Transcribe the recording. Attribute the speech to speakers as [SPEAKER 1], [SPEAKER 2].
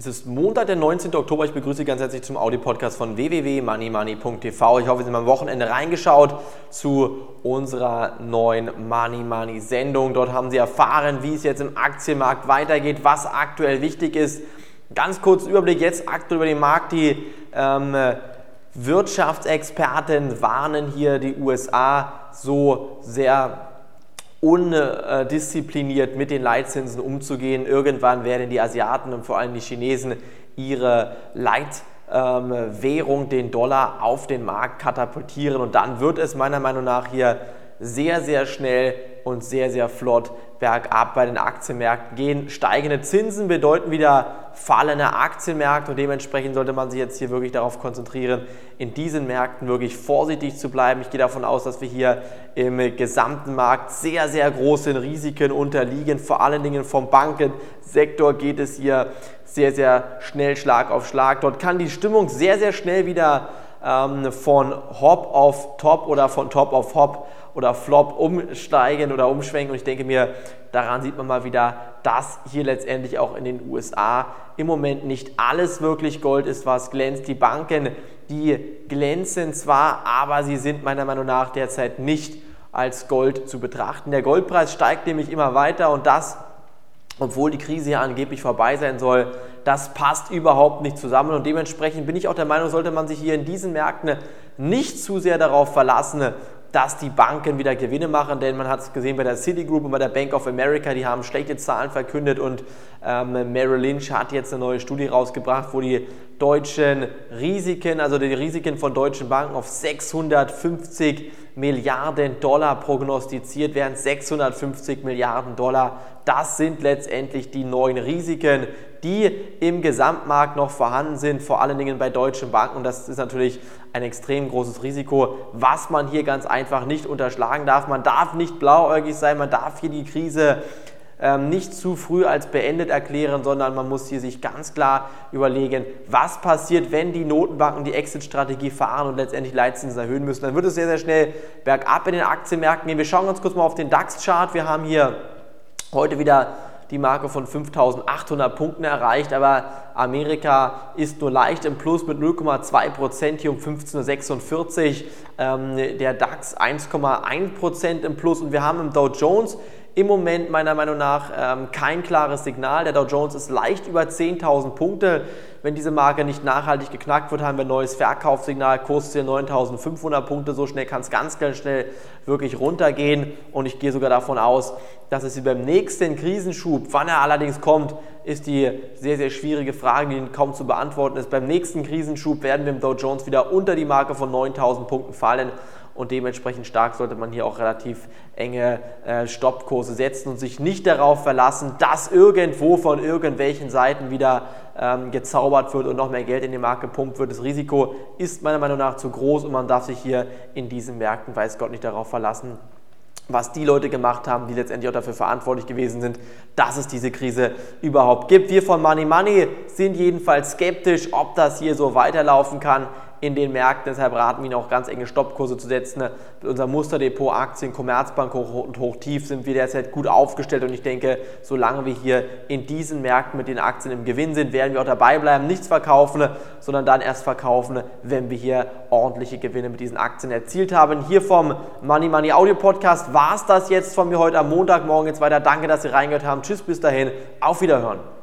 [SPEAKER 1] Es ist Montag, der 19. Oktober. Ich begrüße Sie ganz herzlich zum Audio-Podcast von www.moneymoney.tv. Ich hoffe, Sie haben am Wochenende reingeschaut zu unserer neuen Money Money Sendung. Dort haben Sie erfahren, wie es jetzt im Aktienmarkt weitergeht, was aktuell wichtig ist. Ganz kurz Überblick jetzt aktuell über den Markt. Die ähm, Wirtschaftsexperten warnen hier die USA so sehr undiszipliniert mit den Leitzinsen umzugehen. Irgendwann werden die Asiaten und vor allem die Chinesen ihre Leitwährung, den Dollar, auf den Markt katapultieren und dann wird es meiner Meinung nach hier sehr, sehr schnell und sehr, sehr flott bergab bei den Aktienmärkten gehen. Steigende Zinsen bedeuten wieder fallende Aktienmärkte und dementsprechend sollte man sich jetzt hier wirklich darauf konzentrieren, in diesen Märkten wirklich vorsichtig zu bleiben. Ich gehe davon aus, dass wir hier im gesamten Markt sehr, sehr großen Risiken unterliegen. Vor allen Dingen vom Bankensektor geht es hier sehr, sehr schnell Schlag auf Schlag. Dort kann die Stimmung sehr, sehr schnell wieder ähm, von Hop auf Top oder von Top auf Hop oder Flop umsteigen oder umschwenken. Und ich denke mir, daran sieht man mal wieder, dass hier letztendlich auch in den USA im Moment nicht alles wirklich Gold ist, was glänzt. Die Banken, die glänzen zwar, aber sie sind meiner Meinung nach derzeit nicht als Gold zu betrachten. Der Goldpreis steigt nämlich immer weiter und das, obwohl die Krise ja angeblich vorbei sein soll, das passt überhaupt nicht zusammen. Und dementsprechend bin ich auch der Meinung, sollte man sich hier in diesen Märkten nicht zu sehr darauf verlassen, dass die Banken wieder Gewinne machen, denn man hat es gesehen bei der Citigroup und bei der Bank of America, die haben schlechte Zahlen verkündet. Und ähm, Merrill Lynch hat jetzt eine neue Studie rausgebracht, wo die deutschen Risiken, also die Risiken von deutschen Banken auf 650 Milliarden Dollar prognostiziert werden. 650 Milliarden Dollar, das sind letztendlich die neuen Risiken, die im Gesamtmarkt noch vorhanden sind, vor allen Dingen bei deutschen Banken. Und das ist natürlich ein extrem großes Risiko, was man hier ganz einfach nicht unterschlagen darf. Man darf nicht blauäugig sein, man darf hier die Krise ähm, nicht zu früh als beendet erklären, sondern man muss hier sich ganz klar überlegen, was passiert, wenn die Notenbanken die Exit-Strategie fahren und letztendlich Leitzinsen erhöhen müssen. Dann wird es sehr, sehr schnell bergab in den Aktienmärkten gehen. Wir schauen uns kurz mal auf den DAX-Chart. Wir haben hier heute wieder die Marke von 5800 Punkten erreicht, aber Amerika ist nur leicht im Plus mit 0,2 Prozent hier um 15.46 ähm, der DAX 1,1 Prozent im Plus und wir haben im Dow Jones im Moment meiner Meinung nach ähm, kein klares Signal. Der Dow Jones ist leicht über 10.000 Punkte. Wenn diese Marke nicht nachhaltig geknackt wird, haben wir ein neues Verkaufssignal. Kurs hier 9.500 Punkte. So schnell kann es ganz, ganz schnell wirklich runtergehen. Und ich gehe sogar davon aus, dass es beim nächsten Krisenschub, wann er allerdings kommt, ist die sehr, sehr schwierige Frage, die kaum zu beantworten ist. Beim nächsten Krisenschub werden wir im Dow Jones wieder unter die Marke von 9.000 Punkten fallen und dementsprechend stark sollte man hier auch relativ enge äh, Stoppkurse setzen und sich nicht darauf verlassen, dass irgendwo von irgendwelchen Seiten wieder ähm, gezaubert wird und noch mehr Geld in den Markt gepumpt wird. Das Risiko ist meiner Meinung nach zu groß und man darf sich hier in diesen Märkten, weiß Gott, nicht darauf verlassen, was die Leute gemacht haben, die letztendlich auch dafür verantwortlich gewesen sind, dass es diese Krise überhaupt gibt. Wir von Money Money sind jedenfalls skeptisch, ob das hier so weiterlaufen kann in den Märkten. Deshalb raten wir Ihnen auch ganz enge Stoppkurse zu setzen. Mit unserem Musterdepot Aktien, Commerzbank hoch und hoch tief sind wir derzeit gut aufgestellt und ich denke, solange wir hier in diesen Märkten mit den Aktien im Gewinn sind, werden wir auch dabei bleiben, nichts verkaufen, sondern dann erst verkaufen, wenn wir hier ordentliche Gewinne mit diesen Aktien erzielt haben. Hier vom Money Money Audio Podcast war es das jetzt von mir heute am Montagmorgen. Jetzt weiter. Danke, dass Sie reingehört haben. Tschüss, bis dahin. Auf Wiederhören.